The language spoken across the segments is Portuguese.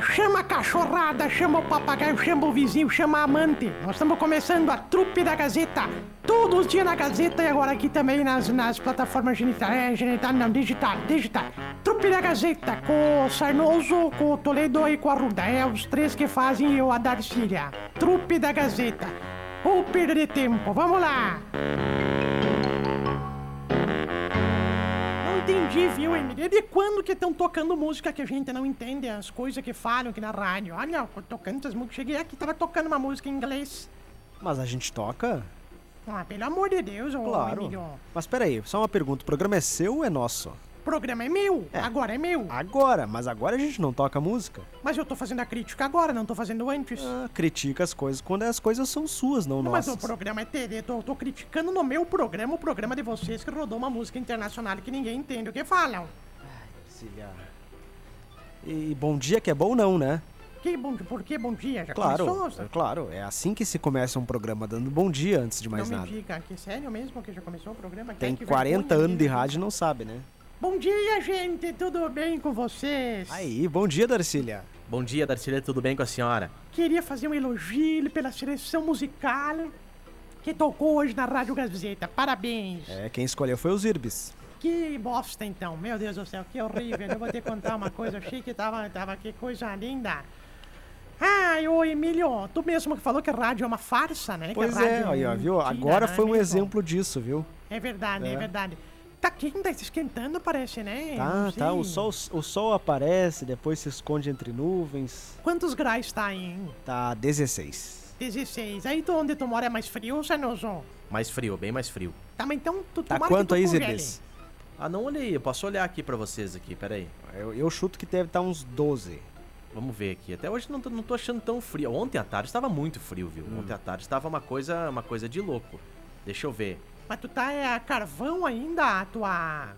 chama a cachorrada, chama o papagaio, chama o vizinho, chama a amante. Nós estamos começando a trupe da Gazeta. Todos os dias na Gazeta e agora aqui também nas, nas plataformas genital, é, genital, não, digital, digital. Trupe da Gazeta, com o Sarnoso, com o Toledo e com a Ruda. É os três que fazem eu a Darcília. Trupe da Gazeta. Ou perder tempo, vamos lá. Entendi, viu, Emília? De quando que estão tocando música que a gente não entende as coisas que falam aqui na rádio? Olha, tocando essas músicas. Cheguei aqui, tava tocando uma música em inglês. Mas a gente toca? Ah, pelo amor de Deus, ô Claro. Emílio. Mas peraí, só uma pergunta: o programa é seu ou é nosso? O programa é meu, É. agora é meu. Agora, mas agora a gente não toca música. Mas eu tô fazendo a crítica agora, não tô fazendo antes. Ah, critica as coisas quando as coisas são suas, não Não, mas nossas. o programa é TV, tô, tô criticando no meu programa o programa de vocês que rodou uma música internacional que ninguém entende o que falam. Cília. E bom dia que é bom não, né? Que bom, por que bom dia? Já Claro, começou? é claro. É assim que se começa um programa, dando bom dia antes de mais não nada. me diga, que sério mesmo que já começou o programa? Tem Ai, que 40 vergonha, anos de rádio e não sabe, né? Bom dia, gente, tudo bem com vocês? Aí, bom dia, Darcília. Bom dia, Darcília, tudo bem com a senhora? Queria fazer um elogio pela seleção musical que tocou hoje na Rádio Gazeta. Parabéns. É, quem escolheu foi os Irbis. Que bosta então, meu Deus do céu, que horrível. Eu vou te contar uma coisa, achei que tava, tava que coisa linda. Ai, ô Emílio, tu mesmo que falou que rádio é uma farsa, né? Pois que a é, rádio aí, ó, viu? mentira, Agora né, foi um exemplo disso, viu? É verdade, é, É. verdade. Tá quente, tá se esquentando, parece, né? Tá, tá. O sol, o sol aparece, depois se esconde entre nuvens. Quantos graus tá aí, hein? Tá 16. 16. Aí tu, onde tu mora é mais frio, Sanoso? Mais frio, bem mais frio. Tá, mas então tu Tá quanto tu aí. Zirbis? Ah, não olhei, eu posso olhar aqui pra vocês aqui, peraí. Eu, eu chuto que deve estar uns 12. Vamos ver aqui. Até hoje não tô, não tô achando tão frio. Ontem à tarde estava muito frio, viu? Hum. Ontem à tarde estava uma coisa, uma coisa de louco. Deixa eu ver. Mas tu tá é, a carvão ainda, a tua...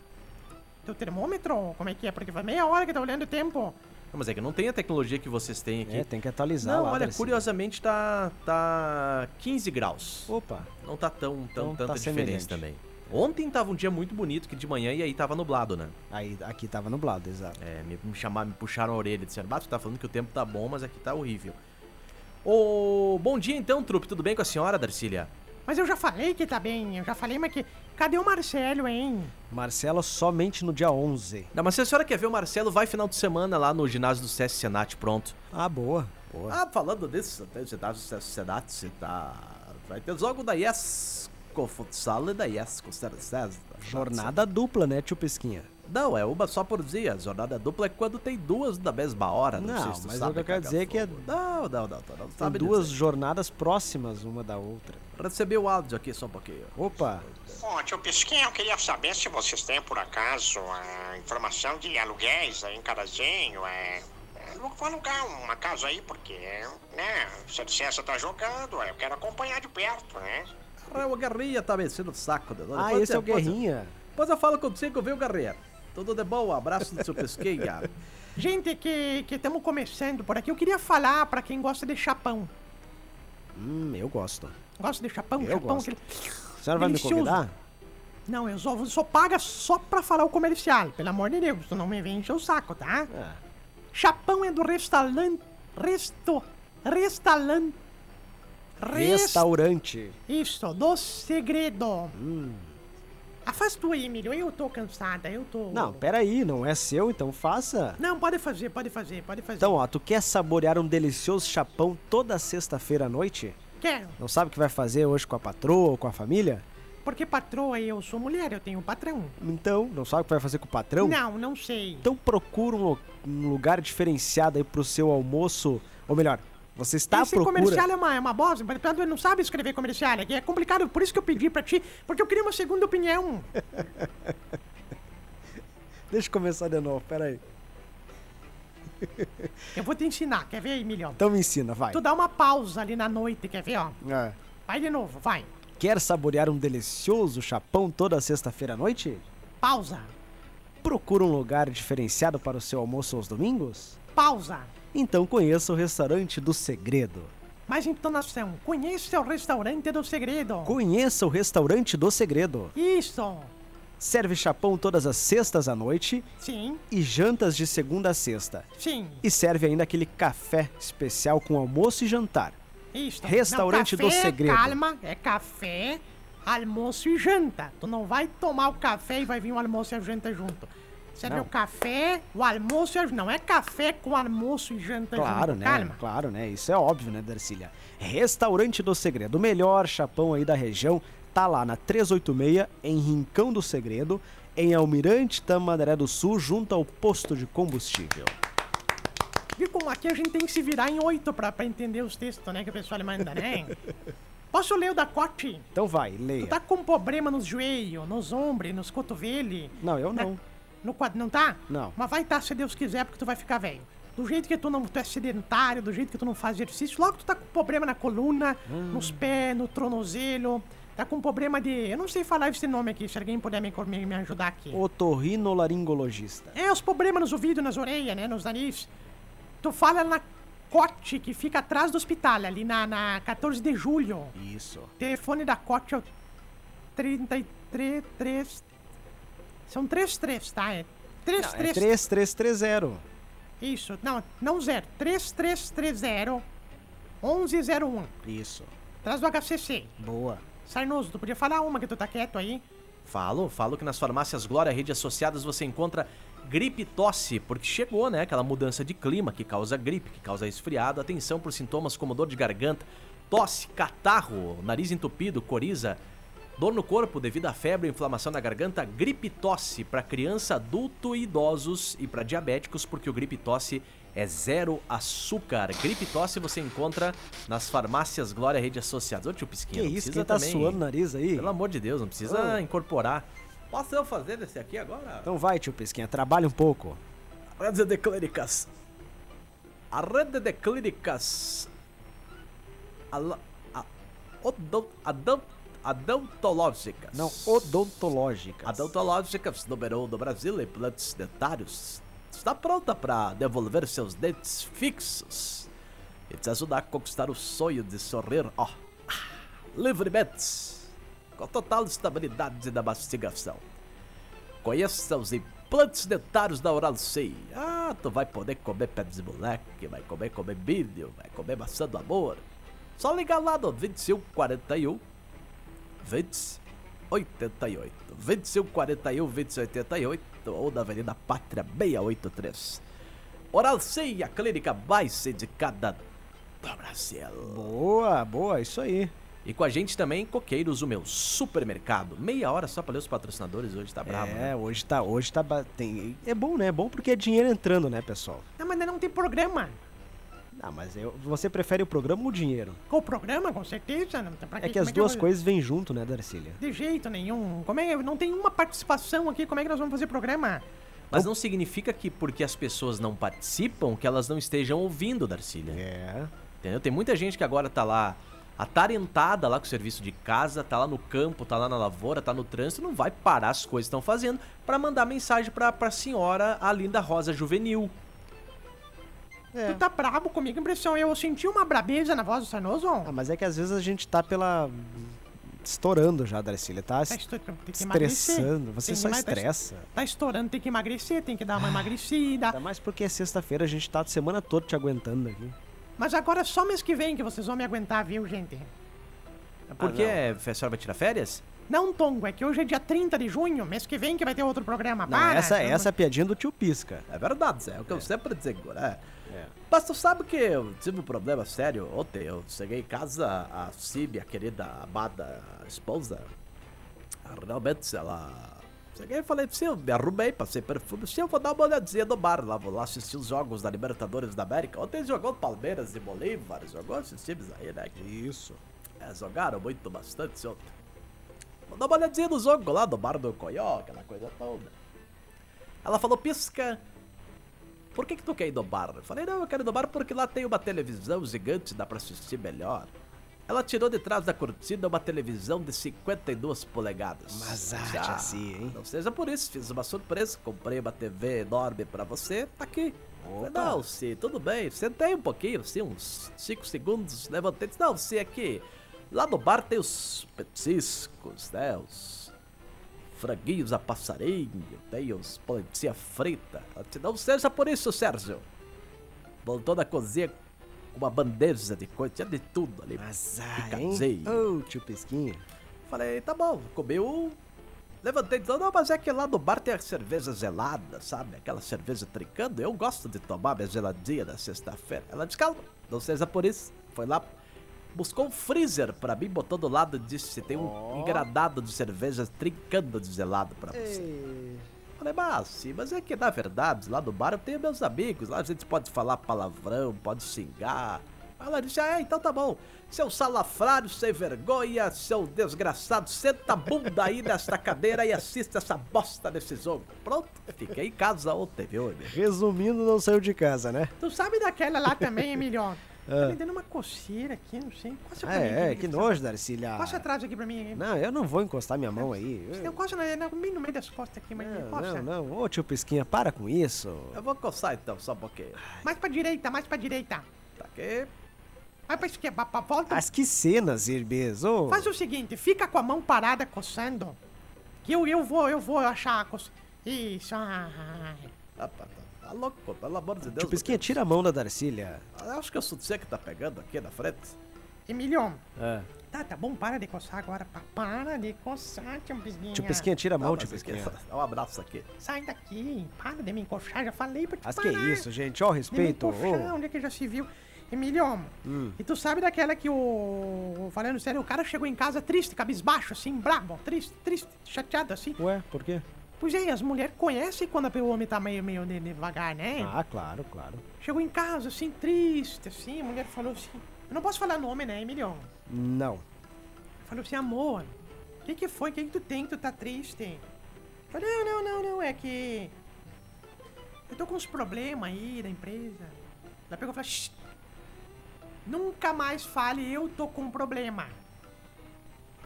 Teu termômetro? Como é que é? Porque faz meia hora que tá olhando o tempo. Não, mas é que não tem a tecnologia que vocês têm aqui. É, tem que atualizar não, lá. olha, curiosamente tá tá 15 graus. Opa, Não tá tão, tão Então tanta tá diferença semelhante. também. Ontem tava um dia muito bonito que de manhã e aí tava nublado, né? aí aqui tava nublado, exato. É, me, me chamaram, me puxaram a orelha, disseram, Bato, tá falando que o tempo tá bom, mas aqui tá horrível. Ô, bom dia então, trupe, tudo bem com a senhora, Darcília? Mas eu já falei que tá bem, eu já falei, mas que... Cadê o Marcelo, hein? Marcelo somente no dia 11. Não, mas se a senhora quer ver o Marcelo, vai final de semana lá no ginásio do SESC Senat, pronto. Ah, boa. Boa. Ah, falando disso, até o ginásio do SESC Senat, você tá... vai ter jogo da Yes com futsal e da Yes com César. Jornada dupla, né, tio Pesquinha? Não, é uma só por dia. Jornada dupla é quando tem duas da mesma hora. Não, Não, sei se mas sabe o que eu quero dizer é que é-. Não, não, não, não São sabe duas dizer. jornadas próximas uma da outra. Recebi o áudio aqui só um pouquinho. Opa, Ó, tio Pisquinha, eu queria saber se vocês têm, por acaso, a informação de aluguéis aí em Carazinho, é... é, Eu vou alugar uma casa aí, porque, né, se a licença tá jogando, eu quero acompanhar de perto, né? Ah, O Guerrinha tá mexendo o saco. né? ah, esse é o Guerrinha. Depois eu falo contigo, viu, Guerrinha? Tudo de bom, abraço do seu pesquinha. Gente, que estamos começando por aqui, eu queria falar pra quem gosta de chapão. Hum, eu gosto. Gosta de chapão? Eu chapão gosto. aquele- A senhora vai me Delicioso. convidar? Não, eu só, só paga só pra falar o comercial. Pelo amor de Deus, tu não me vem encher o saco, tá? Ah, Chapão é do restaurante. Resto. Restaurante. Rest- restaurante. Isso, do segredo. Hum. Faz tu aí, Emílio. Eu tô cansada, eu tô. Não, peraí, não é seu, então faça. Não, pode fazer, pode fazer, pode fazer. Então, ó, tu quer saborear um delicioso chapão toda sexta-feira à noite? Quero. Não sabe o que vai fazer hoje com a patroa ou com a família? Porque patroa, eu sou mulher, eu tenho patrão. Então, não sabe o que vai fazer com o patrão? Não, não sei. Então procura um, um lugar diferenciado aí pro seu almoço. Ou melhor, você está à Esse procura. comercial é uma, é uma bosta, mas tu não sabe escrever comercial, é complicado, por isso que eu pedi pra ti, porque eu queria uma segunda opinião. Deixa eu começar de novo, peraí. Eu vou te ensinar, quer ver, Emílio? Então me ensina, vai. Tu dá uma pausa ali na noite, quer ver, ó? É. Vai de novo, vai. Quer saborear um delicioso chapão toda sexta-feira à noite? Pausa. Procura um lugar diferenciado para o seu almoço aos domingos? Pausa. Então conheça o restaurante do Segredo. Mais entonação. Conheça o restaurante do segredo. Conheça o restaurante do Segredo. Isso. serve chapão todas as sextas à noite Sim, e jantas de segunda a sexta. sim. E serve ainda aquele café especial com almoço e jantar. Isso. Restaurante Não, do café, Segredo. Calma, é café, almoço e janta. Tu não vai tomar o café e vai vir o almoço e a janta junto. Serve Não. o café, o almoço e Não é café com almoço e janta Claro, junto. né? Calma. Claro, né? Isso é óbvio, né, Darcília? Restaurante do Segredo, o melhor chapão aí da região, tá lá na 386, em Rincão do Segredo, em Almirante Tamandaré do Sul, junto ao posto de combustível. Viu como aqui a gente tem que se virar em oito pra, pra entender os textos, né? Que o pessoal manda, né? Posso ler o da Cote? Então vai, Tu leia. tá com problema nos joelhos, nos ombros, nos cotovelos? Não, eu Na- não. No quadro, não tá? Não. Mas vai estar, se Deus quiser, porque tu vai ficar velho. Do jeito que tu não tu é sedentário, do jeito que tu não faz exercício, logo tu tá com problema na coluna, Hum. nos pés, no tornozelo, tá com problema de. Eu não sei falar esse nome aqui, se alguém puder me, me, me ajudar aqui. Otorrinolaringologista. É, os problemas nos ouvidos, nas orelhas, né? Nos nariz. Tu fala na Cote, que fica atrás do hospital, ali na, na 14 de julho. Isso. Telefone da Cote é o 33. 3, são 33, tá? É Não, é 33. 3330. Isso, não, não zero. 3330 1101. Isso. Traz do HCC. Boa. Sarnoso, tu podia falar uma que tu tá quieto aí? Falo, falo que nas farmácias Glória Rede Associadas você encontra gripe tosse, porque chegou, né, aquela mudança de clima que causa gripe, que causa resfriado. Atenção por sintomas como dor de garganta, tosse, catarro, nariz entupido, coriza, dor no corpo devido à febre, inflamação na garganta, gripe tosse para criança, adulto e idosos e para diabéticos, porque o gripe tosse é zero açúcar. Gripe tosse você encontra nas farmácias Glória Rede Associadas. Ô tio Que Pisquinha, não isso? precisa Quem tá também- suando o nariz aí? pelo amor de Deus, não precisa Ô. incorporar. Posso eu fazer esse aqui agora? Então vai, tio Pesquinha, trabalha um pouco. Rede de clínicas. A rede de clínicas. ala- a- odon- adon- Odontológicas. Não, odontológicas. Odontológicas, número 1 do Brasil, implantes dentários. Está pronta para devolver seus dentes fixos e te ajudar a conquistar o sonho de sorrir, ó, livremente, com total estabilidade na mastigação. Conheça os implantes dentários da Oral C. Ah, tu vai poder comer pé de moleque, vai comer comer milho, vai comer maçã do amor. Só ligar lá no 2141 2088. 2141 2088 ou na Avenida Pátria 683. Oral C, a clínica mais indicada do Brasil. Boa, boa, isso aí. E com a gente também, Coqueiros, o meu supermercado. Meia hora só pra ler os patrocinadores hoje, tá bravo, é, né? hoje tá, hoje tá, tem, é bom, né? É bom porque é dinheiro entrando, né, pessoal? Não, mas ainda não tem programa. Ah, mas eu- você prefere o programa ou o dinheiro? Com o programa, com certeza. Não, pra É quê? que as Como duas eu- coisas vêm junto, né, Darcília? De jeito nenhum. Como é? Não tem uma participação aqui. Como é que nós vamos fazer programa? Mas não significa que porque as pessoas não participam, que elas não estejam ouvindo, Darcília. É. Entendeu? Tem muita gente que agora tá lá atarentada lá com o serviço de casa, tá lá no campo, tá lá na lavoura, tá no trânsito, não vai parar as coisas que estão fazendo pra mandar mensagem pra, pra senhora Alinda Rosa Juvenil. É. Tu tá brabo comigo, impressão. Eu senti uma brabeza na voz do Sarnoso. Ah, mas é que às vezes a gente tá pela. estourando já, Darcília. Tá Tá esto- tem que emagrecer. estressando. Você Tem só tá es- estressa. Tá estourando, tem que emagrecer, tem que dar uma emagrecida. Ainda mais porque é sexta-feira, a gente tá a semana toda te aguentando aqui. Mas agora é só mês que vem que vocês vão me aguentar, viu, gente? Por Ah, a senhora vai tirar férias? Não, Tongo, é que hoje é dia 30 de junho, mês que vem que vai ter outro programa. Não, Para, essa, não- essa é a piadinha do tio Pisca. É verdade, Zé, é o que eu sempre digo, né? É. Mas tu sabe que eu tive um problema sério ontem. Eu cheguei em casa, a Cib, a querida amada esposa, realmente ela. Cheguei e falei, sim, eu me arrumei, passei perfume. Sim, eu vou dar uma olhadinha no bar lá, vou lá assistir os jogos da Libertadores da América. Ontem jogou Palmeiras e Bolívar, jogou esses times aí, né? Isso. É, jogaram muito bastante ontem. Vou dar uma olhadinha no jogo lá do bar do Coió, aquela coisa toda. Ela falou, pisca. Por que, que tu quer ir no bar? Eu falei, não, eu quero ir no bar porque lá tem uma televisão gigante, dá pra assistir melhor. Ela tirou de trás da cortina uma televisão de 52 polegadas. Mas arte Já, assim, hein? Não seja por isso, fiz uma surpresa, comprei uma TV enorme pra você, tá aqui. Falei. Não, sim, tudo bem. Sentei um pouquinho, assim, uns 5 segundos, levantei não, sim, aqui. Lá no bar tem os petiscos, né? Os franguinhos a passarinho, tem os polentinha frita. Não seja por isso, Sérgio. Voltou na cozinha com uma bandeja de coisa, tinha de tudo ali. Ah, hein? Ô, tio Pisquinha. Falei, tá bom, comeu. Levantei e disse, não, mas é que lá no bar tem a cerveja gelada, sabe? Aquela cerveja trincando. Eu gosto de tomar minha geladinha na sexta-feira. Ela disse, calma, não seja por isso. Foi lá, buscou um freezer pra mim, botou do lado e disse, tem um engradado de cerveja trincando de gelado pra você. Ei. Falei, mas sim, mas é que na verdade, lá no bar eu tenho meus amigos, lá a gente pode falar palavrão, pode xingar. Ela disse, ah, é, então tá bom. Seu salafrário sem vergonha, seu desgraçado, senta a bunda aí nesta cadeira e assista essa bosta desse jogo. Pronto, fiquei em casa ontem, viu, Emílio? Resumindo, não saiu de casa, né? Tu sabe daquela lá também, Emilio? Tá me dando uma coceira aqui, não sei. Coça pra mim. É, é, Emilio, que tá? nojo, Darcília. Coça atrás aqui pra mim. Não, eu não vou encostar minha mão aí. Eu coça na, na, bem no meio das costas aqui, mas Não, coça. não, não. Ô, tio Pisquinha, para com isso. Eu vou coçar então, só um pouquinho. Mais pra direita, mais pra direita. Tá aqui. Mais pra esquerda, pra volta. Mas que cenas, Irbês. Ô, Faz o seguinte, fica com a mão parada coçando. Que eu, eu vou, eu vou achar a coça. Isso, ai. Ah, tá, tá. Tá louco, pô, pelo amor de Deus. tio Pisquinha, tira a mão da Darcília. Eu acho que é o você que tá pegando aqui na frente. Emilio, É. tá, tá bom, para de coçar agora. pa- Para de coçar, tio Pisquinha. Tio Pisquinha, tira a mão, Não, tio mas aqui, Pisquinha. Dá um abraço aqui. Sai daqui, para de me encoxar, já falei pra te Mas parar. que isso, gente? Ó, o De me respeito. encoxar, Ô. onde é que já se viu? Emilio, Hum. e tu sabe daquela que o... Falando sério, o cara chegou em casa triste, cabisbaixo, assim, brabo, triste, triste, chateado, assim. Ué, por quê? Pois é, as mulheres conhecem quando o homem tá meio, meio de- devagar, né? Ah, claro, claro. Chegou em casa, assim, triste, assim, a mulher falou assim... Eu não posso falar nome, né, Emilio? Não. Falou assim, amor, o que que foi? O que que tu tem que tu tá triste? Falei, não, não, não, não, é que... Eu tô com uns problemas aí da empresa. Ela pegou e falou, "Shh, nunca mais fale eu tô com um problema.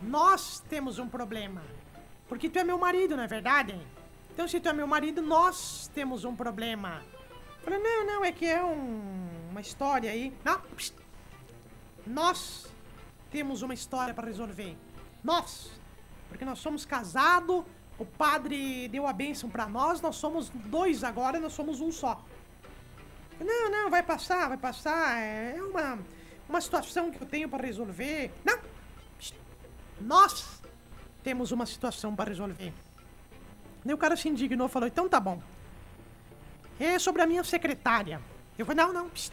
Nós temos um problema. Porque tu é meu marido, não é verdade? Então se tu é meu marido, nós temos um problema. Falei, não, não, é que é um- uma história aí. Não, psst. nós temos uma história para resolver. Nós. Porque nós somos casados, o padre deu a bênção para nós, nós somos dois agora, nós somos um só. Não, não, vai passar, vai passar. É uma, uma situação que eu tenho para resolver. Não! Nós temos uma situação para resolver. Daí o cara se indignou e falou: então tá bom. É sobre a minha secretária. Eu falei: não, não. psst.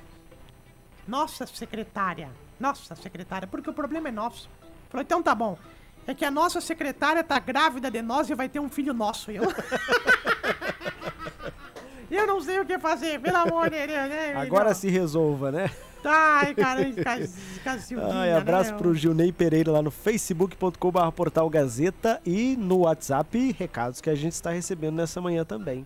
Nossa secretária. Nossa secretária, porque o problema é nosso. Falou: então tá bom. É que a nossa secretária tá grávida de nós e vai ter um filho nosso. Eu. Eu não sei o que fazer, pelo amor de Deus, né? Agora filho? se resolva, né? Ai, cara, Ai, abraço né? pro Gilney Pereira lá no facebook.com.br portal Gazeta e no WhatsApp, recados que a gente está recebendo nessa manhã também.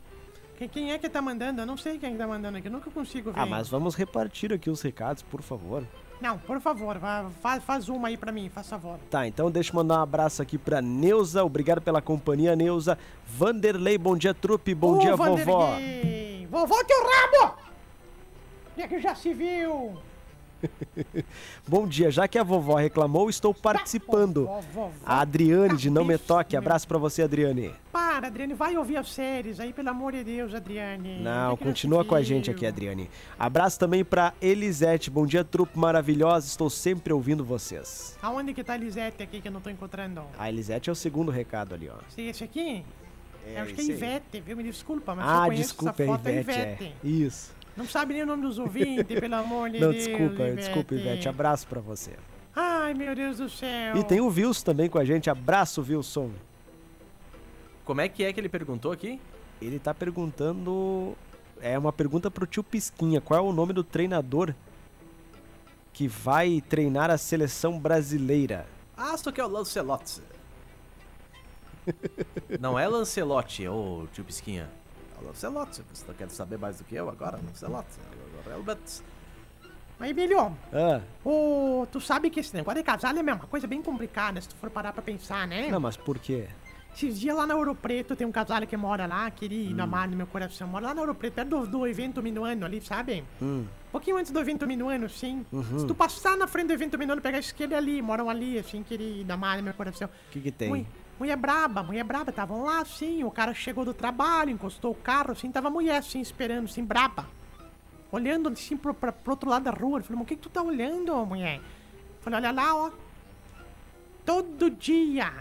Quem, é que tá mandando? Eu não sei quem tá mandando aqui, eu nunca consigo ver. Ah, mas vamos repartir aqui os recados, por favor. Não, por favor, faz, faz uma aí pra mim, faz favor. Tá, então deixa eu mandar um abraço aqui pra Neuza, obrigado pela companhia, Neuza. Vanderlei, bom dia, trupe, bom Ô, dia, vovó. Vanderlei! Vovó, teu rabo! É que já se viu? Bom dia, já que a vovó reclamou, estou participando. Vovó, vovó. A Adriane de Não Me Toque, abraço pra você, Adriane. Para, Adriane, vai ouvir as séries aí, pelo amor de Deus, Adriane. Não, é continua com a gente aqui, Adriane. Abraço também pra Elisete. Bom dia, trupe maravilhosa. Estou sempre ouvindo vocês. Aonde que tá a Lisete aqui que eu não tô encontrando? A Elisete é o segundo recado ali, ó. Esse, aqui? eu acho que é esse aí. Ivete, viu? Me desculpa, mas eu Ah, conheço desculpa, é essa foto, é Ivete. Ivete. É. Isso. Não sabe nem o nome dos ouvintes, pelo amor de Não, Deus. desculpa, desculpa, Ivete. Abraço pra você. Ai, meu Deus do céu. E tem o Wilson também com a gente. Abraço, Wilson. Como é que é que ele perguntou aqui? Ele tá perguntando. É uma pergunta pro tio Pisquinha. Qual é o nome do treinador que vai treinar a seleção brasileira? Ah, isso aqui é o Lancelotti. Não é Lancelotti, ô tio Pisquinha. É o Lancelotti. Você tá querendo saber mais do que eu agora? É o Real Betis. Mas, Emílio, Ah, ô, tu sabe que esse negócio de casal é uma coisa bem complicada, se tu for parar pra pensar, né? não, mas por quê? Esses dias lá na Ouro Preto tem um casal que mora lá, querido, Hum. amado no meu coração. Mora lá na Ouro Preto, perto do, do evento Minuano ali, sabe? Hum, Um pouquinho antes do evento Minuano, sim. Uhum. Se tu passar na frente do evento Minuano, pegar a esquerda ali, moram ali, assim, querido, amado no meu coração. o que que tem? Mui- Mulher braba, mulher braba, estavam lá assim, o cara chegou do trabalho, encostou o carro, assim, tava a mulher assim, esperando, assim, braba. Olhando assim pro, pra, pro outro lado da rua. Ele falou, mas o que, que tu tá olhando, mulher? Eu falei, olha lá, ó. Todo dia,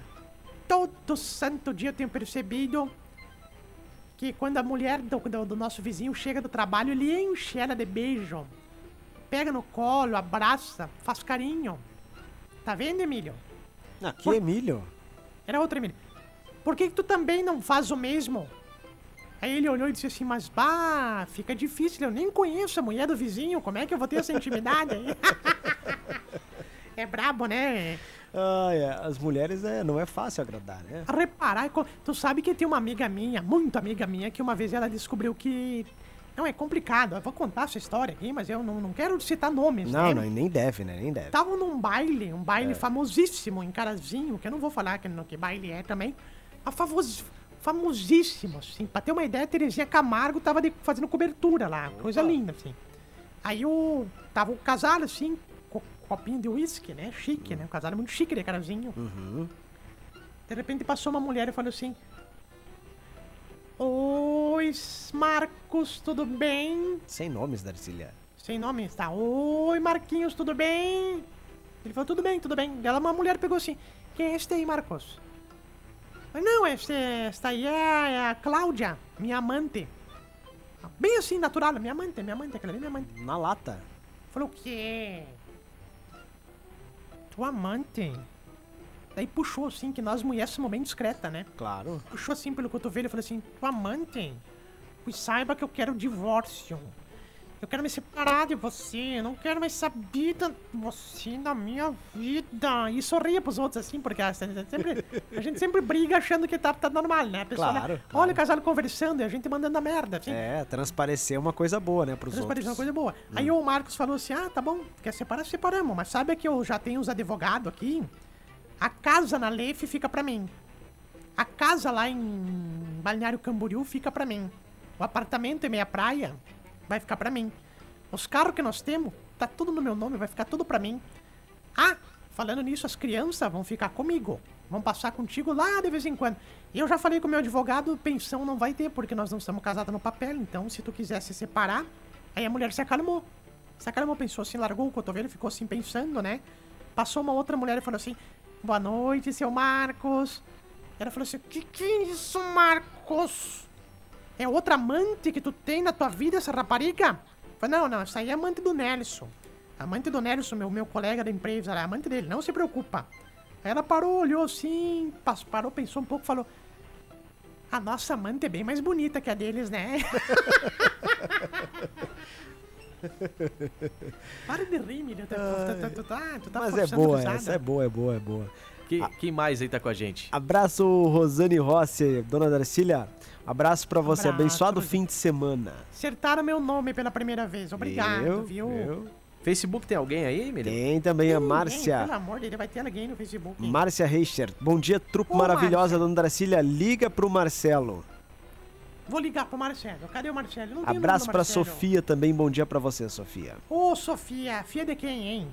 todo santo dia eu tenho percebido que quando a mulher do, do, do nosso vizinho chega do trabalho, ele enche ela de beijo. Pega no colo, abraça, faz carinho. Tá vendo, Emílio? Aqui, Emílio. Era outro Emílio. Por que, que tu também não faz o mesmo? Aí ele olhou e disse assim, mas bah, fica difícil, eu nem conheço a mulher do vizinho, como é que eu vou ter essa intimidade aí? é brabo, né? Ah, é. As mulheres é, não é fácil agradar, né? A reparar, co- tu sabe que tem uma amiga minha, muito amiga minha, que uma vez ela descobriu que. Não, é complicado. Eu vou contar essa história aqui, mas eu não, não quero citar nomes, Não, né? não, nem deve, né? Nem deve. Estavam num baile, um baile famosíssimo em Carazinho, que eu não vou falar que, no que baile é também, mas favos, famosíssimo, assim. Pra ter uma ideia, Terezinha Camargo tava de- fazendo cobertura lá, coisa linda, assim. Aí o. Tava o casal, assim, com copinho de uísque, né? Chique, né? O casal é muito chique de Carazinho. De repente passou uma mulher e falou assim. Oi, Marcos, tudo bem? Sem nomes, Darcília. Sem nome, está. Oi, Marquinhos, tudo bem? Ele falou, tudo bem, tudo bem. Ela, uma mulher pegou assim, quem é este aí, Marcos? Mas não, este, esta aí é, é a Cláudia, minha amante. Bem assim, natural, minha amante, minha amante, aquela ali minha amante. Na lata. Falou, o quê? Tua amante? Daí puxou assim, que nós mulheres somos bem discreta, né? Claro. puxou assim pelo cotovelo e falou assim: Tua amante, pois saiba que eu quero o divórcio. Eu quero me separar de você. Eu não quero mais saber de você na minha vida. E sorria pros outros assim, porque a gente sempre, a gente sempre briga achando que tá, tá normal, né? A pessoa, Claro, né? claro. Olha o casal conversando e a gente mandando a merda. Assim. É, transparecer uma coisa boa, né, pros Isso outros. parecia uma coisa boa. Aí o Marcos falou assim: ah, tá bom, quer separar? Separamos. Mas sabe que eu já tenho os advogados aqui? A casa na Lefe fica pra mim. A casa lá em Balneário Camboriú fica pra mim. O apartamento em meia praia vai ficar pra mim. Os carros que nós temos, tá tudo no meu nome, vai ficar tudo pra mim. Ah, falando nisso, as crianças vão ficar comigo. Vão passar contigo lá de vez em quando. Eu já falei com o meu advogado, pensão não vai ter, porque nós não estamos casados no papel. Então, se tu quiser se separar, aí a mulher se acalmou. Se acalmou, pensou assim, largou o cotovelo, ficou assim pensando, né? Passou uma outra mulher e falou assim: Boa noite, seu Marcos. Ela falou assim: Que que é isso, Marcos? É outra amante que tu tem na tua vida, essa rapariga? Eu Falei, não, não, essa aí é amante do Nelson. Amante do Nelson, meu, meu colega da empresa, ela é amante dele, não se preocupa. Aí ela parou, olhou assim, parou, pensou um pouco, falou: A nossa amante é bem mais bonita que a deles, né? Para de rir, menino. Tu, tu, tu, tá- tu tá Mas é boa, risada. essa é boa, é boa, é boa. Que, Quem mais aí tá com a gente? Abraço, Rosane Rossi, dona Darcília. Abraço pra você, Abraço, abençoado fim de semana. Acertaram meu nome pela primeira vez. Obrigado, Viu? viu? Viu? Facebook tem alguém aí, Emílio? Tem também a Ninguém, Márcia. Pelo amor de Deus, vai ter alguém no Facebook. hein? Márcia Reicher. Bom dia, trupe maravilhosa, Márcia. dona Darcília. Liga pro Marcelo. Vou ligar pro Marcelo. Cadê o Marcelo? Não tem o Abraço pra Marcelo. Sofia também. Bom dia pra você, Sofia. Ô, Sofia. Filha de quem, hein?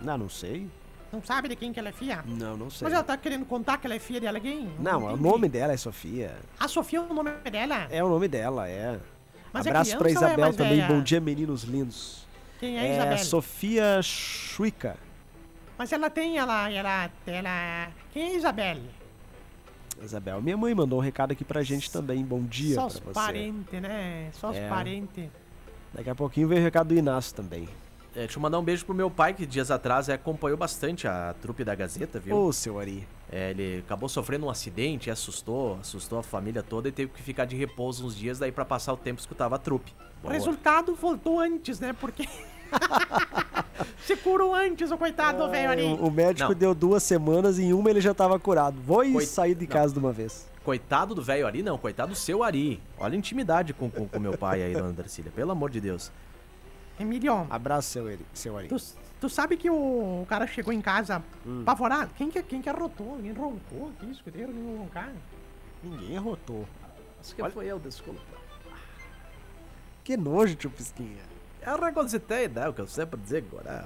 Não, não sei. Não sabe de quem que ela é filha? Não, não sei. Mas ela tá querendo contar que ela é filha de alguém? Não, o entendi. nome dela é Sofia. A Sofia é o nome dela? É o nome dela, é. Mas é Abraço pra é Isabel mais também. velha? Bom dia, meninos lindos. Quem é, É Isabel? Sofia Chuica. Mas ela tem, ela, ela, ela... Quem é Isabel? Isabel, minha mãe mandou um recado aqui pra gente também. Bom dia Só pra os você. parentes, né? Só os É. parentes. Daqui a pouquinho vem o recado do Inácio também. É, deixa eu mandar um beijo pro meu pai, que dias atrás é, acompanhou bastante a trupe da Gazeta, viu? Ô, seu Ari. É, ele acabou sofrendo um acidente, assustou, assustou a família toda e teve que ficar de repouso uns dias daí pra passar o tempo escutava a trupe. O resultado voltou antes, né? Porque... Se curou antes, o coitado do velho ali. O, o médico Não. deu duas semanas e em uma ele já tava curado. Vou ir Coi- sair de Não. casa de uma vez. Coitado do velho Ari, não, coitado do seu Ari. Olha a intimidade com, com, com meu pai aí, dona Darcília, pelo amor de Deus. Emílio, Abraço, seu Ari. Seu Ari. tu, tu sabe que o, cara chegou em casa Hum. apavorado? Quem que, quem que arrotou? Alguém roncou aqui? Escutei alguém roncar? Ninguém arrotou. Acho que foi eu, desculpa. Que nojo, tio Pisquinha. Eu reconsitei, né? O que eu sempre digo, né?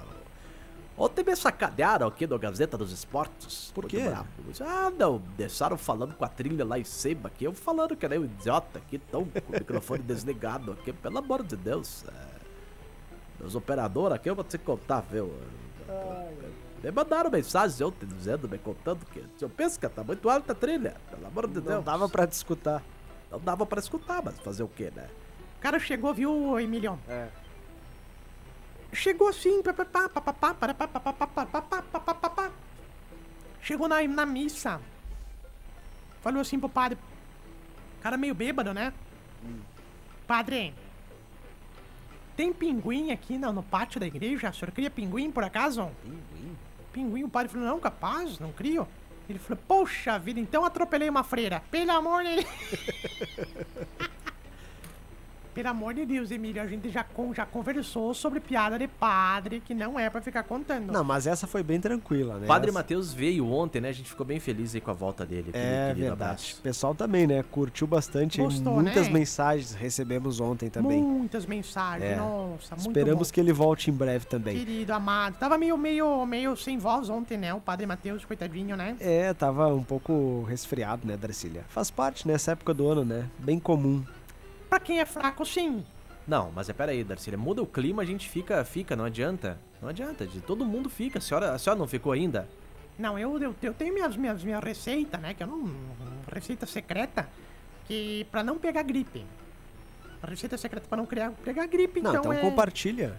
Ontem me sacanearam aqui no Gazeta dos Esportes. Por quê? Ah, não, deixaram falando com a trilha lá em cima aqui. Eu falando que nem um idiota aqui, tão com o microfone desligado aqui. Pelo amor de Deus. É... Meus operadores aqui, eu vou te contar, viu? Me mandaram mensagem ontem dizendo, me contando que eu que tá muito alta a trilha. Pelo amor de Não Deus. dava pra te escutar. Não dava pra escutar, mas fazer o quê, né? O cara chegou, viu, Emilion? É chegou assim, papapá, papapá, papapá, papapá, papapá, chegou na, na missa, falou assim pro padre, cara meio bêbado, né? Hum. Padre, tem pinguim aqui no, no pátio da igreja? O senhor cria pinguim, por acaso? Pinguim? Pinguim, o padre falou, não, capaz, não crio. Ele falou, poxa vida, então atropelei uma freira. Pelo amor de Deus. Pelo amor de Deus, Emílio, a gente já, con- já conversou sobre piada de padre, que não é pra ficar contando. Não, mas essa foi bem tranquila, né? Padre Essa- Matheus veio ontem, né? A gente ficou bem feliz aí com a volta dele. É querido verdade. abraço. O pessoal também, né? Curtiu bastante. aí, Gostou, Muitas né? mensagens recebemos ontem também. Muitas mensagens, É. nossa, muito Esperamos bom. que ele volte em breve também. Querido, amado. Tava meio, meio, meio sem voz ontem, né? O padre Matheus, coitadinho, né? É, tava um pouco resfriado, né, Darcília? Faz parte nessa época do ano, né? Bem comum. Pra quem é fraco, sim. Não, mas é peraí, Darcília. Muda o clima, a gente fica, fica, não adianta. Não adianta, de todo mundo fica. A senhora, a senhora não ficou ainda? Não, eu, eu, eu tenho minhas, minhas, minhas receitas, né? Que eu não. Receita secreta. Que. pra não pegar gripe. A receita secreta pra não criar, pegar gripe, Não, então. então é... compartilha.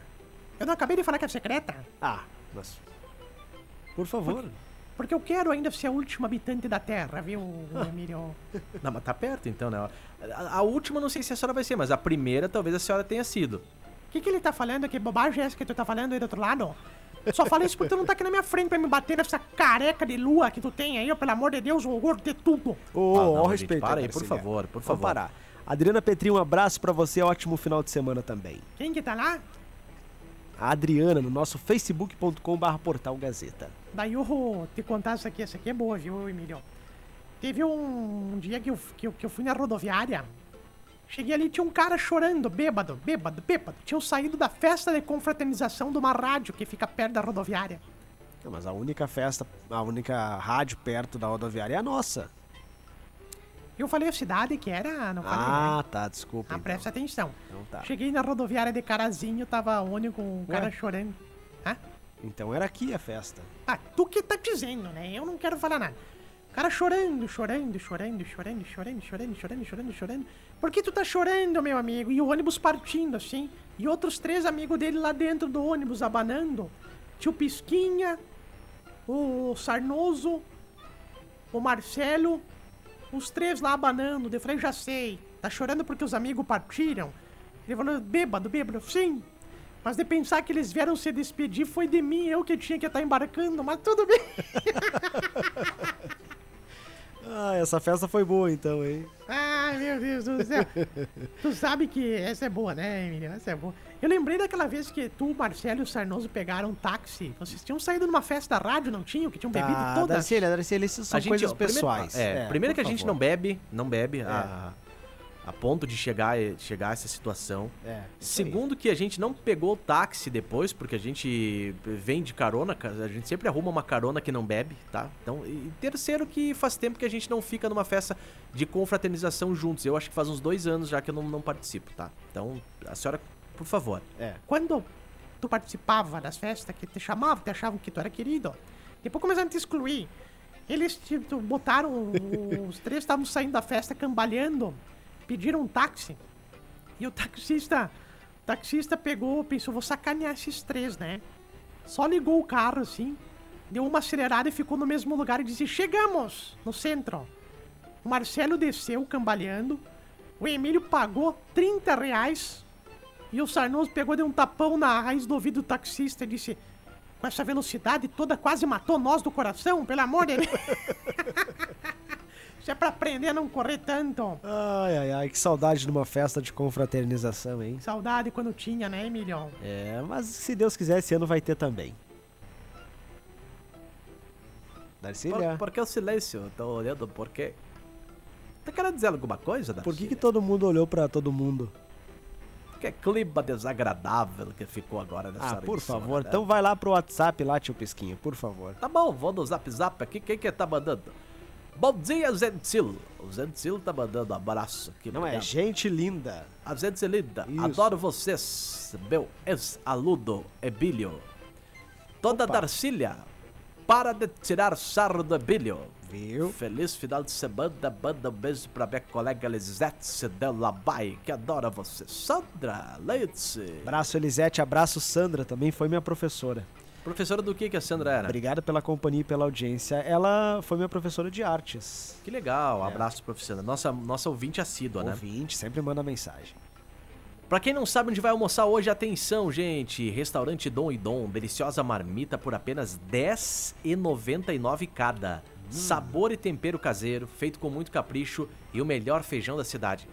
Eu não acabei de falar que é secreta? Ah, mas. Por favor. Porque eu quero ainda ser a última habitante da Terra, viu, Emílio? Não, mas tá perto então, né? A, a última não sei se a senhora vai ser, mas a primeira talvez a senhora tenha sido. O que, que ele tá falando? Que bobagem é essa que tu tá falando aí do outro lado? Só falei isso porque tu não tá aqui na minha frente pra me bater nessa careca de lua que tu tem aí, ó, pelo amor de Deus, o horror de tudo. Ô, Ah, não, ó, gente, respeito. para aí, por favor, por Vamos favor. parar. Adriana Petri, um abraço pra você. Ótimo final de semana também. Quem que tá lá? A Adriana, no nosso facebook.com.br portal Gazeta. Daí eu te contar essa aqui, essa aqui é boa, viu, Emílio? Teve um, um dia que eu, que, eu, que eu fui na rodoviária. Cheguei ali, tinha um cara chorando, bêbado, bêbado, bêbado. Tinham saído da festa de confraternização de uma rádio que fica perto da rodoviária. Não, mas a única festa, a única rádio perto da rodoviária é a nossa. Eu falei a cidade que era, não falei, Ah, tá, desculpa. Ah, então. presta atenção. Então tá. Cheguei na rodoviária de Carazinho, tava único, um cara Ué? chorando. Então era aqui a festa. Ah, tu que tá dizendo, né? Eu não quero falar nada. O cara chorando, chorando, chorando, chorando, chorando, chorando, chorando, chorando, chorando. Por que tu tá chorando, meu amigo? E o ônibus partindo, assim. E outros três amigos dele lá dentro do ônibus abanando. Tio Pisquinha, o Sarnoso, o Marcelo, os três lá abanando. Eu falei, já sei. Tá chorando porque os amigos partiram? Ele falou, bêbado, bêbado. Sim. Mas de pensar que eles vieram se despedir foi de mim, eu que tinha que estar embarcando, mas tudo bem. Ah, essa festa foi boa então, hein? Ai, meu Deus do céu. tu sabe que essa é boa, né, menina? Essa é boa. Eu lembrei daquela vez que tu, Marcelo e o Sarnoso pegaram um táxi. Vocês tinham saído numa festa da rádio, não tinham? Que tinham bebido Tá, todas. Darcília, Darcília, isso são a gente, coisas ó, primeiro- pessoais. é, primeiro que a por gente favor. não bebe, não bebe a, a ponto de chegar, chegar a essa situação. É. Segundo que a gente não pegou o táxi depois, porque a gente vem de carona, ca- a gente sempre arruma uma carona que não bebe, tá? Então, e terceiro que faz tempo que a gente não fica numa festa de confraternização juntos. Eu acho que faz uns dois anos já que eu não, não participo, tá? Então, a senhora, por favor. É. Quando tu participava das festas, que te chamavam, te achavam que tu era querido, depois começaram a te excluir. Eles te, botaram, os três estavam saindo da festa cambaleando, pediram um táxi. E o taxista, o taxista pegou, pensou, vou sacanear esses três, né? Só ligou o carro assim, deu uma acelerada e ficou no mesmo lugar e disse: Chegamos! No centro. O Marcelo desceu cambaleando, o Emílio pagou 30 reais e o Sarnoso pegou deu um tapão na raiz do ouvido do taxista e disse: Com essa velocidade toda, quase matou nós do coração, pelo amor de Deus. Isso é pra aprender a não correr tanto. Ai, ai, ai, que saudade de uma festa de confraternização, hein? Saudade quando tinha, né, Emilion? É, mas se Deus quiser, esse ano vai ter também. Darcília, Por, por que o silêncio? Tô olhando por quê? Tá querendo dizer alguma coisa, por que, que Darcília? todo mundo olhou pra todo mundo? Que clima desagradável que ficou agora nessa Ah, por favor. né? Então vai lá pro WhatsApp lá, tio Pisquinha, por favor. Tá bom, vou no zap zap aqui. Quem que tá mandando? Bom dia, Zentil. O Zentil tá mandando um abraço aqui. Não é gente linda. A Zentil linda. Isso. Adoro vocês, meu ex-aluno Ebílio. Toda Opa. Darcília, para de tirar sarro do Ebílio. Viu? Feliz final de semana, manda um beijo pra minha colega Lisette Delabai, que adora você. Sandra Leite. Abraço, Elisete. Abraço, Sandra. Também foi minha professora. Professora do que que a Sandra era? Obrigado pela companhia e pela audiência. Ela foi minha professora de artes. Que legal, um abraço, professora. Nossa, nossa ouvinte assídua, né? Ouvinte, sempre manda mensagem. Pra quem não sabe onde vai almoçar hoje, atenção, gente. Restaurante Dom e Dom, deliciosa marmita por apenas R$10,99 cada. Sabor e tempero caseiro, feito com muito capricho e o melhor feijão da cidade.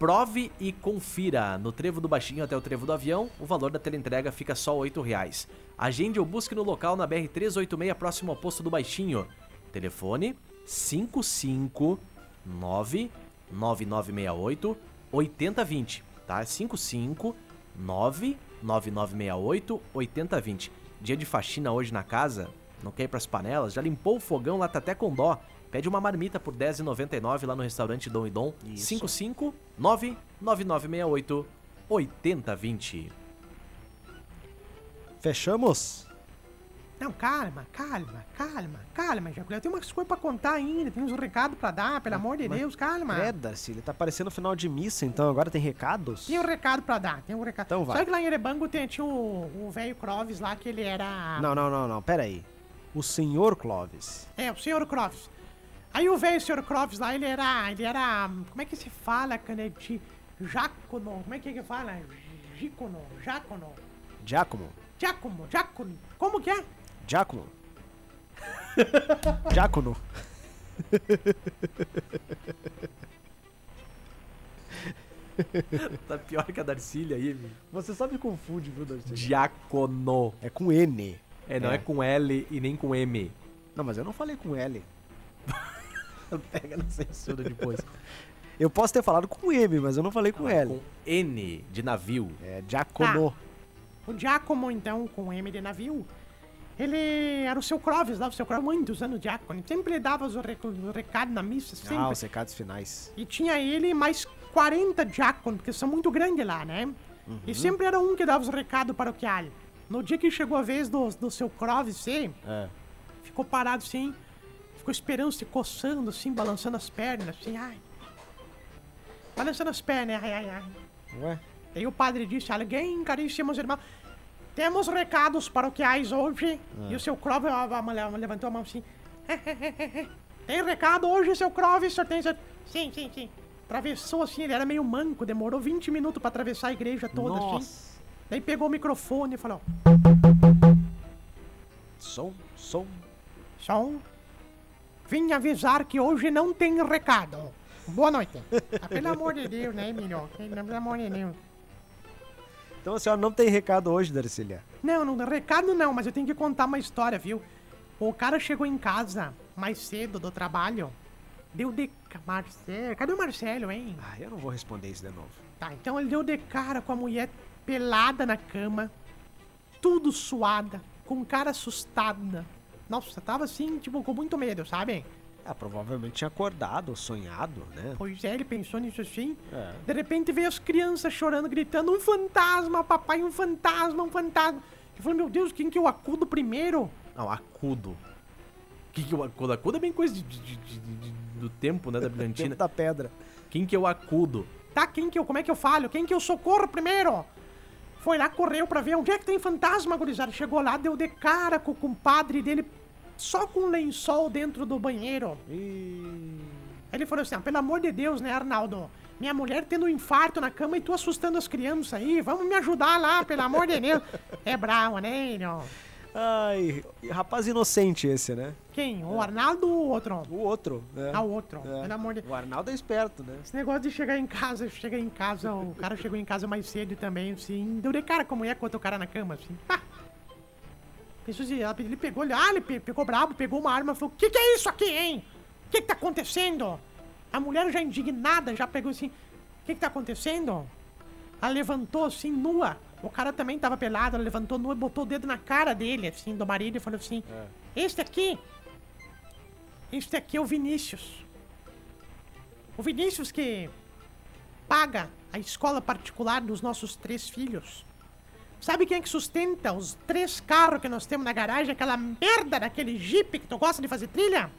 Prove e confira. No Trevo do Baixinho até o Trevo do Avião, o valor da teleentrega fica só 8 reais. Agende ou busque no local na BR-386, próximo ao posto do Baixinho. Telefone 559 9968 8020, tá? 55 99968 8020. Dia de faxina hoje na casa, não quer ir pras panelas? Já limpou o fogão lá tá até com dó? Pede uma marmita por R$10,99 lá no restaurante Dom e Dom. Isso. 55 99968 8020. Fechamos? Não, calma, calma, calma, calma, Jaculé. Tem umas coisas pra contar ainda, tem uns recados pra dar, pelo amor de Deus, calma. É, Darcy, ele tá parecendo final de missa, então agora tem recados? Tem um recado pra dar, tem um recado. Então vai. Sabe que lá em Erebango tem, tinha o o velho Croves lá, que ele era... Não, não, não, não, pera aí. O senhor Clóvis. É, o senhor Croves. Aí o velho senhor Croves lá, ele era... Ele era... Como é que se fala, canete? Jacono. Como é que que fala? Gicono. Jacono. Giacomo. Giacomo. Giacono. Como que é? Giacomo. Giacono. Tá pior que a Darcília aí, meu. Você só me confunde, viu, Darcy? Diácono. É com N. É, não é. É. com L e nem com M. Não, mas eu não falei com L. Pega na censura depois. Eu posso ter falado com M, mas eu não falei com L. com N de navio. É Giacono. O Giacomo, então, com M de navio, ele era o seu Croves lá, o seu Croves, muitos anos diácono. Sempre ele dava os, rec os recados na missa, sempre. Ah, os recados finais. E tinha ele mais 40 diáconos, porque são muito grandes lá, né? E sempre era um que dava os recados paroquial. No dia que chegou a vez do, do seu Croves, sim, É. ficou parado assim, ficou esperando, se coçando, assim, balançando as pernas, assim, ai. Balançando as pernas, ai, ai, ai. Ué? Daí o padre disse, alguém, caríssimos irmãos, temos recados paroquiais hoje. E o seu a- a- a- levantou a mão assim. Tem recado hoje, seu? O senhor tem... cer-" Sim, sim, sim. Atravessou assim, ele era meio manco, demorou 20 minutos pra atravessar a igreja toda assim. Nossa. Daí pegou o microfone e falou: Som, som. Som, vim avisar que hoje não tem recado. Boa noite. Ah, pelo amor de Deus, né, Emílio? Pelo amor de Deus. Então a senhora não tem recado hoje, Darcília? Não, não, recado não, mas eu tenho que contar uma história, viu? O cara chegou em casa mais cedo do trabalho. Deu de. Marcelo. Cadê o Marcelo, hein? Ah, eu não vou responder isso de novo. Tá, então ele deu de cara com a mulher pelada na cama, tudo suada, com cara assustada. Nossa, tava assim, tipo, com muito medo, sabe? Ah, provavelmente tinha acordado, sonhado, né? Pois é, ele pensou nisso assim. É. De repente veio as crianças chorando, gritando: um fantasma, papai, um fantasma, um fantasma. Eu falei: meu Deus, quem que eu acudo primeiro? Não, acudo. Quem que eu acudo? Acudo é bem coisa de, de- de- do tempo, né, da brilhantina. Tempo da pedra. Quem que eu acudo? Tá, quem que eu, como é que eu falo? Quem que eu socorro primeiro? Foi lá, correu pra ver onde é que tem fantasma, gurizada. Chegou lá, deu de cara com o compadre dele, só com um lençol dentro do banheiro. Aí ele falou assim, ah, pelo amor de Deus, né, Arnaldo? Minha mulher tendo um infarto na cama e tu assustando as crianças aí. Vamos me ajudar lá, pelo amor de Deus. É bravo, né, Ilho? Ai, rapaz inocente esse, né? Quem? O Arnaldo ou o outro? O outro, né? Ah, o outro. É. Pelo amor de O Arnaldo é esperto, né? Esse negócio de chegar em casa, chegar em casa, o cara chegou em casa mais cedo também, assim, deu de cara com a mulher com outro cara na cama, assim, ela- ele pegou, ele, ah, ele pe- pegou brabo, pegou uma arma e falou, que que é isso aqui, hein? O que que tá acontecendo? A mulher já indignada, já pegou assim, o que que tá acontecendo? Ela levantou assim, nua. O cara também tava pelado, ela levantou nua e botou o dedo na cara dele, assim, do marido, e falou assim: Este aqui. Este aqui é o Vinícius. O Vinícius que paga a escola particular dos nossos três filhos. Sabe quem é que sustenta os três carros que nós temos na garagem? Aquela merda daquele Jeep que tu gosta de fazer trilha?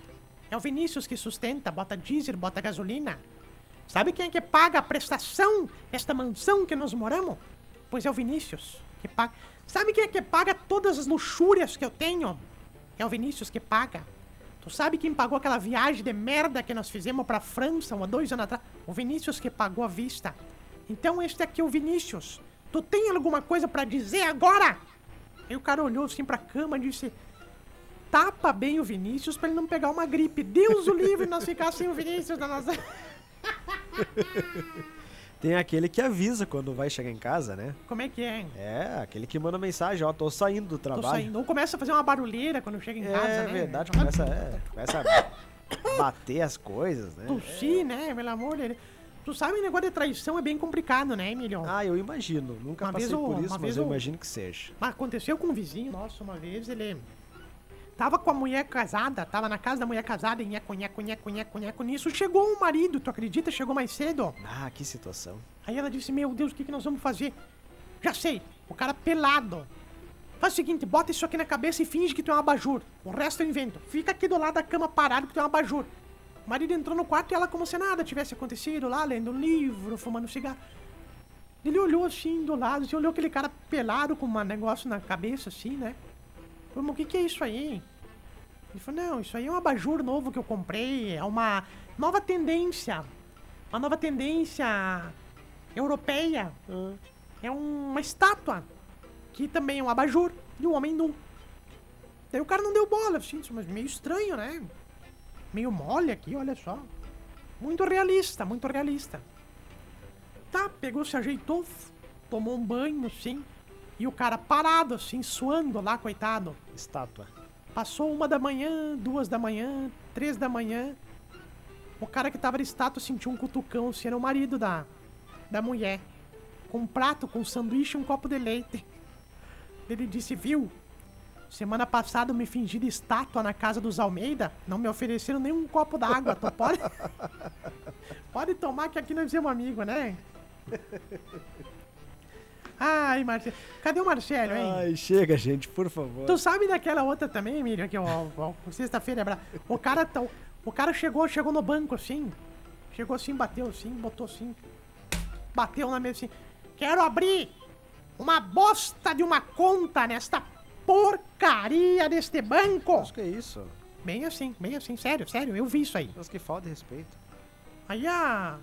É o Vinícius que sustenta, bota diesel, bota gasolina. Sabe quem é que paga a prestação desta mansão que nós moramos? Pois é o Vinícius que paga. Sabe quem é que paga todas as luxúrias que eu tenho? É o Vinícius que paga. Tu sabe quem pagou aquela viagem de merda que nós fizemos pra França há dois anos atrás? O Vinícius que pagou a vista. Então este aqui é o Vinícius. Tu tem alguma coisa pra dizer agora? Aí o cara olhou assim pra cama e disse: Tapa bem o Vinícius pra ele não pegar uma gripe. Deus o livre nós ficar sem o Vinícius na nossa. Tem aquele que avisa quando vai chegar em casa, né? Como é que é? É, aquele que manda mensagem, ó, tô saindo do Tô trabalho. saindo. Ou começa a fazer uma barulheira quando chega em casa, É né? verdade, começa, é, começa a bater as coisas, né? Tossir, né? Pelo amor de Deus. Tu sabe, o negócio de traição é bem complicado, né, Emílio? Ah, eu imagino. Nunca Uma passei eu- por isso, mas eu eu- imagino que seja. Mas aconteceu com um vizinho nosso uma vez, ele tava com a mulher casada, tava na casa da mulher casada, e nheco, nheco, nheco, nheco, nheco. Nisso chegou o marido, tu acredita? Chegou mais cedo. Ah, que situação. Aí ela disse, meu Deus, o que, que nós vamos fazer? Já sei, o cara pelado. Faz o seguinte, bota isso aqui na cabeça e finge que tu é um abajur. O resto eu invento. Fica aqui do lado da cama parado que tu é um abajur. O marido entrou no quarto e ela como se nada tivesse acontecido lá, lendo um livro, fumando cigarro. Ele olhou assim do lado, assim, olhou aquele cara pelado com um negócio na cabeça, assim, né? Falou, mas o que, que é isso aí? Ele falou, não, isso aí é um abajur novo que eu comprei, é uma nova tendência. Uma nova tendência europeia. É uma estátua, que também é um abajur, de um homem nu. Daí o cara não deu bola, assim, mas meio estranho, né? Meio mole aqui, olha só. Muito realista, muito realista. Tá, pegou, se ajeitou, tomou um banho, assim, e o cara parado, assim, suando lá, coitado. Estátua. Passou uma da manhã, duas da manhã, três da manhã. O cara que tava de estátua sentiu um cutucão, se era o marido da, da mulher. Com um prato, com um sanduíche e um copo de leite. Ele disse, viu? Semana passada eu me fingi de estátua na casa dos Almeida. Não me ofereceram nem um copo d'água. Tu pode... pode tomar que aqui nós somos amigos, né? Ai, Marcelo. Cadê o Marcelo, hein? Ai, chega, gente, por favor. Tu sabe daquela outra também, Miriam, que ó, sexta-feira é bra... O cara tá, o cara chegou, chegou no banco assim. Chegou assim, bateu assim, botou assim. Bateu na mesa assim. Quero abrir uma bosta de uma conta nesta porcaria deste banco. Mas que é isso? Bem assim, bem assim, sério, sério, eu vi isso aí. Mas que falta de respeito. Aí a.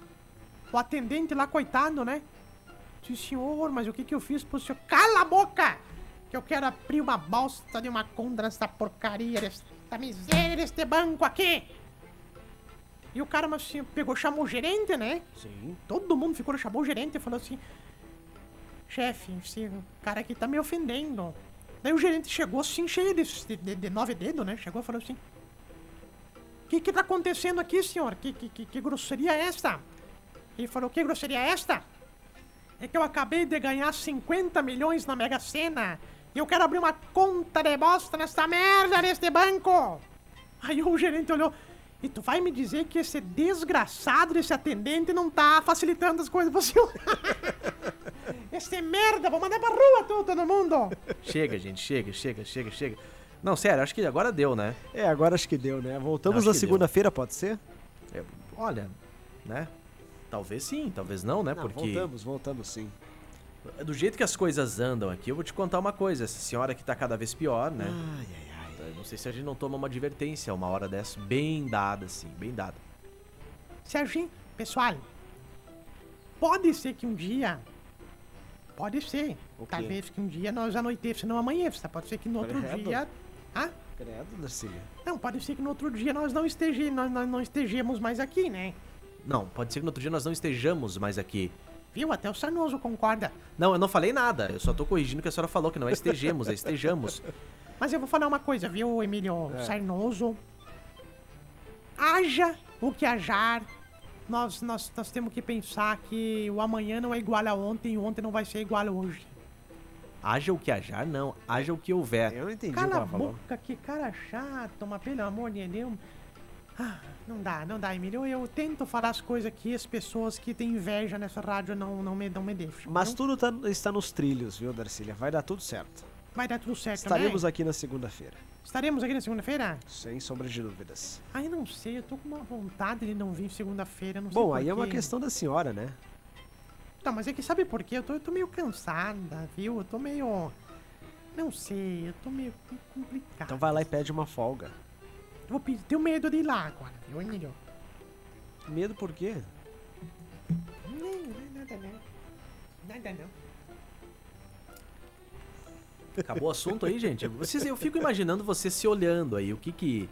O atendente lá, coitado, né? Disse, senhor, mas o que que eu fiz pro senhor? Cala a boca! Que eu quero abrir uma bosta de uma conta nessa porcaria, desta miséria deste banco aqui! E o cara, mas assim, pegou, chamou o gerente, né? Sim. Todo mundo ficou, chamou o gerente e falou assim: Chefe, esse cara aqui tá me ofendendo. Daí o gerente chegou assim, cheio de, de, de nove dedos, né? Chegou e falou assim: O que que tá acontecendo aqui, senhor? Que, que, que, que grosseria é esta? Ele falou: Que grosseria é esta? É que eu acabei de ganhar 50 milhões na Mega Sena e eu quero abrir uma conta de bosta nessa merda neste banco. Aí o gerente olhou. E tu vai me dizer que esse desgraçado desse atendente não tá facilitando as coisas pro senhor? esse merda, vou mandar pra rua tu, todo mundo! Chega, gente, chega, chega, chega, chega. Não, sério, acho que agora deu, né? É, agora acho que deu, né? Voltamos na que segunda-feira, pode ser? É, olha, né? Talvez sim, talvez não, né? Não, Porque voltamos, voltamos sim. do jeito que as coisas andam aqui, eu vou te contar uma coisa. Essa senhora aqui tá cada vez pior, né? Ai, ai, ai. Não sei se a gente não toma uma advertência uma hora dessa, bem dada, assim, bem dada. Serginho, pessoal, pode ser que um dia. Pode ser. O quê? Talvez que um dia nós anoiteça não amanheça. Pode ser que no outro Credo. dia. Ah? Credo, Darcília. Não, pode ser que no outro dia nós não, esteja, nós, nós não estejamos mais aqui, né? Não, pode ser que no outro dia nós não estejamos mais aqui. Viu? Até o Sarnoso concorda. Não, eu não falei nada. Eu só tô corrigindo o que a senhora falou, que não é estejamos, é estejamos. Mas eu vou falar uma coisa, viu, Emílio É. Sarnoso? Haja o que ajar, nós, nós, nós temos que pensar que o amanhã não é igual a ontem e ontem não vai ser igual a hoje. Haja o que hajar, não. Haja o que houver. Eu não entendi o que Cala a ela falou. boca, que cara chato, mas pelo amor de Deus. Ah, não dá, não dá, Emílio. Eu tento falar as coisas que as pessoas que têm inveja nessa rádio não, não, me, não me deixam. Mas Não- tudo tá- está nos trilhos, viu, Darcília? Vai dar tudo certo. Vai dar tudo certo, Estaremos né? aqui na segunda-feira, Estaremos aqui na segunda-feira? sem sombra de dúvidas. Ai, não sei, eu tô com uma vontade de não vir segunda-feira, não sei Bom, por aí é uma questão da senhora, né? Não, mas é que sabe por quê? Eu tô, eu tô meio cansada, viu? Eu tô meio... Não sei, eu tô meio complicado. Então vai lá e pede uma folga. Eu vou pedir, tenho medo de ir lá agora, viu, Emílio? Medo por quê? Não, não é nada não. Nada não. Acabou o assunto aí, gente? Vocês, eu fico imaginando você se olhando aí. O que que.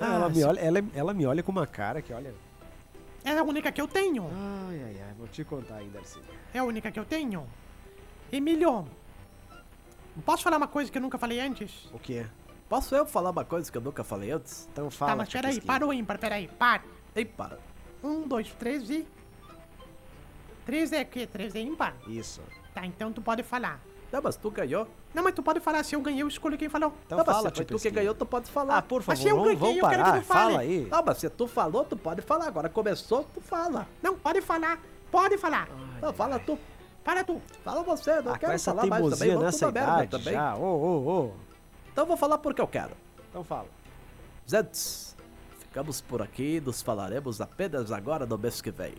Ah, Ah, ela, me se- olha, ela, ela me olha com uma cara que olha. É a única que eu tenho. Ai, ai, ai, vou te contar aí, Darcília. É a única que eu tenho. Emílio, posso falar uma coisa que eu nunca falei antes? O quê? Posso eu falar uma coisa que eu nunca falei antes? Então fala. tá, mas peraí, para o ímpar, peraí, para. Ei, para. Um, dois, três e... Três é o quê? Três é ímpar? Isso. Tá, então tu pode falar. Não, mas tu ganhou. Não, mas tu pode falar, se eu ganhei, eu escolho quem falou. Então não, mas fala, se foi tu que Pesquinho. ganhou, tu pode falar. Ah, por Mas favor, se eu vamos, ganhei, vamos eu quero que parar. tu fale. Fala aí. Não, mas se tu falou, tu pode falar. Agora começou, tu fala. Não, pode falar. Pode falar. Não, fala tu. Para tu. Fala você, não Ah, quero falar mais também. Vamos nessa merda idade também. já. Ô, ô, ô. Então eu vou falar porque eu quero. Então fala. Zeds, ficamos por aqui, nos falaremos apenas agora no mês que vem.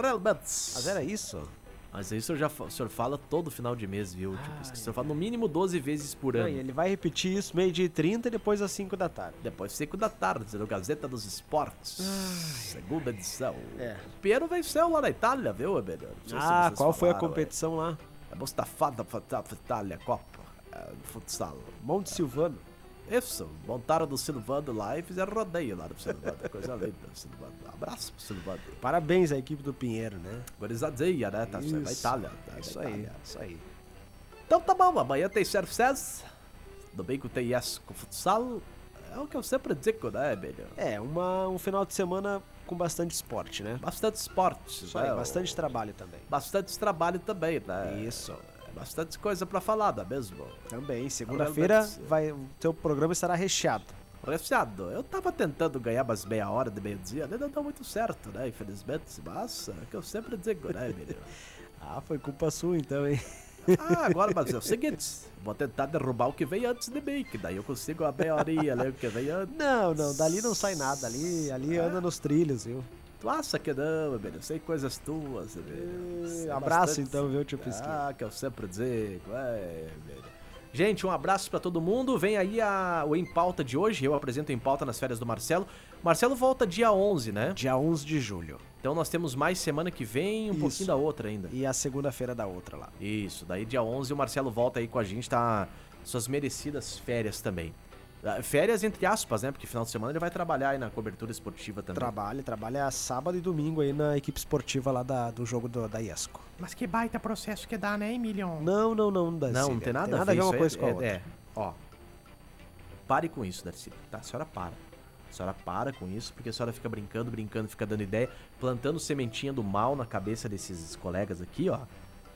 Realmente. Mas era isso? Mas isso eu já, fa- o senhor fala todo final de mês, viu? Tipo, isso que o senhor fala no mínimo 12 vezes por Não, ano. e ele vai repetir isso meio-dia e 30 e depois às 5 da tarde. Depois 5 da tarde, no Gazeta dos Esportes. Segunda edição. É. O Piero venceu lá na Itália, viu? Não se Ah, qual foi a falaram, competição lá? É, é Mustafada Fata- Itália Copa é, futsal. Monte Silvano. Isso, montaram do Silvano lá e fizeram rodeio lá do Silvano. Coisa linda, Silvano. Abraço pro Silvano. Parabéns à equipe do Pinheiro, né? Gorizadinha, né? Tá Isso. Itália. tá É isso na aí, Itália. isso aí. Então tá bom, amanhã tem Services. Domingo tem Yes com futsal. É o que eu sempre digo, né, Emílio? É, uma, um final de semana com bastante esporte, né? Bastante esporte. Isso aí, né? bastante trabalho também. Bastante trabalho também, né? Isso. É Bastante coisa pra falar, não é mesmo? Também, segunda-feira Realmente. vai, o teu programa estará recheado. Refiado, eu tava tentando ganhar umas meia hora de meio-dia, né? não deu muito certo, né? Infelizmente, mas é que eu sempre digo, né, Emílio? Ah, foi culpa sua então, hein? Ah, agora, mas é o seguinte, vou tentar derrubar o que vem antes de mim, que daí eu consigo a meia horinha, né? O que vem antes. Não, não, dali não sai nada. Ali, ali anda nos trilhos, viu? Tu acha que não, Emílio? Sei coisas tuas, Emílio. Sei abraço bastante- então, viu, tio Pisquinho? Ah, que eu sempre digo, é, Emílio. Gente, um abraço pra todo mundo. Vem aí a, o Em Pauta de hoje. Eu apresento Em Pauta nas férias do Marcelo. Marcelo volta dia 11, né? Dia 11 de julho. Então nós temos mais semana que vem, um Isso. pouquinho da outra ainda. E a segunda-feira da outra lá. Isso, daí dia 11 o Marcelo volta aí com a gente, tá suas merecidas férias também. Ah, Férias entre aspas, né? Porque final de semana ele vai trabalhar aí na cobertura esportiva também. Trabalha, trabalha sábado e domingo aí na equipe esportiva lá da, do jogo do- da Iesco. Mas que baita processo que dá, né, Emílio? Não, não, não, Darcy. Não, não tem nada, a ver isso uma coisa com a é, outra. É, ó. Pare com isso, Darcy. Tá, a senhora para. A senhora para com isso, porque a senhora fica brincando, brincando, fica dando ideia, plantando sementinha do mal na cabeça desses colegas aqui, ó.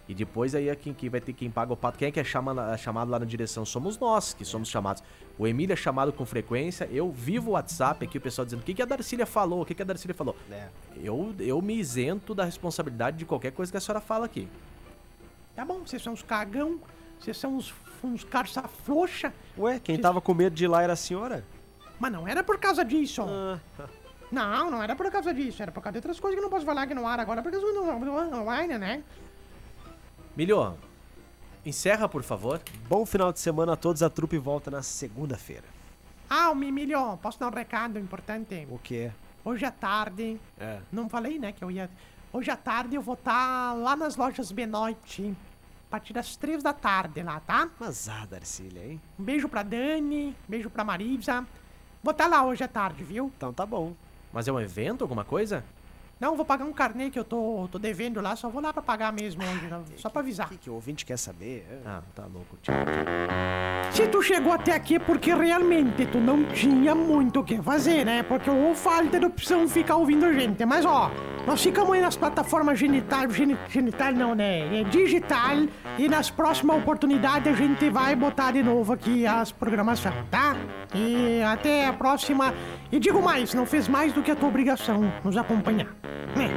E depois aí é quem, quem vai ter quem paga o pato. Quem é que é chama, chamado lá na direção? Somos nós que somos chamados. O Emílio é chamado com frequência. Eu vivo o WhatsApp aqui, o pessoal dizendo o que, que a Darcília falou, o que, que a Darcília falou. É. Eu, eu me isento da responsabilidade de qualquer coisa que a senhora fala aqui. Tá bom, vocês são uns cagão, vocês são uns, uns carça frouxa, Ué, quem tava com medo de ir lá era a senhora? mas não era por causa disso. Ah, Não, não era por causa disso, era por causa de outras coisas que eu não posso falar aqui no ar agora, porque eu não, não, não vai, né? Milho, encerra, por favor. bom final de semana a todos. A trupe volta na segunda-feira. Ah, o Mimilho, posso dar um recado importante? O quê? Hoje à tarde, É. não falei, né, que eu ia... Hoje à tarde eu vou estar lá nas lojas Benoit, a partir das três da tarde lá, tá? Mas ah, Darcília, hein? Um beijo pra Dani, um beijo pra Marisa. Vou estar lá hoje à tarde, viu? Então tá bom. Mas é um evento, alguma coisa? Não, vou pagar um carnê que eu tô, tô devendo lá, só vou lá pra pagar mesmo, só pra avisar. O que, que o ouvinte quer saber? Ah, tá louco, tio. Se tu chegou até aqui é porque realmente tu não tinha muito o que fazer, né? Porque ou falta de opção ficar ouvindo a gente. Mas ó, nós ficamos aí nas plataformas genital, geni- genital não, né? É digital. E nas próximas oportunidades a gente vai botar de novo aqui as programações, tá? E até a próxima. E digo mais, não fez mais do que a tua obrigação nos acompanhar. Né?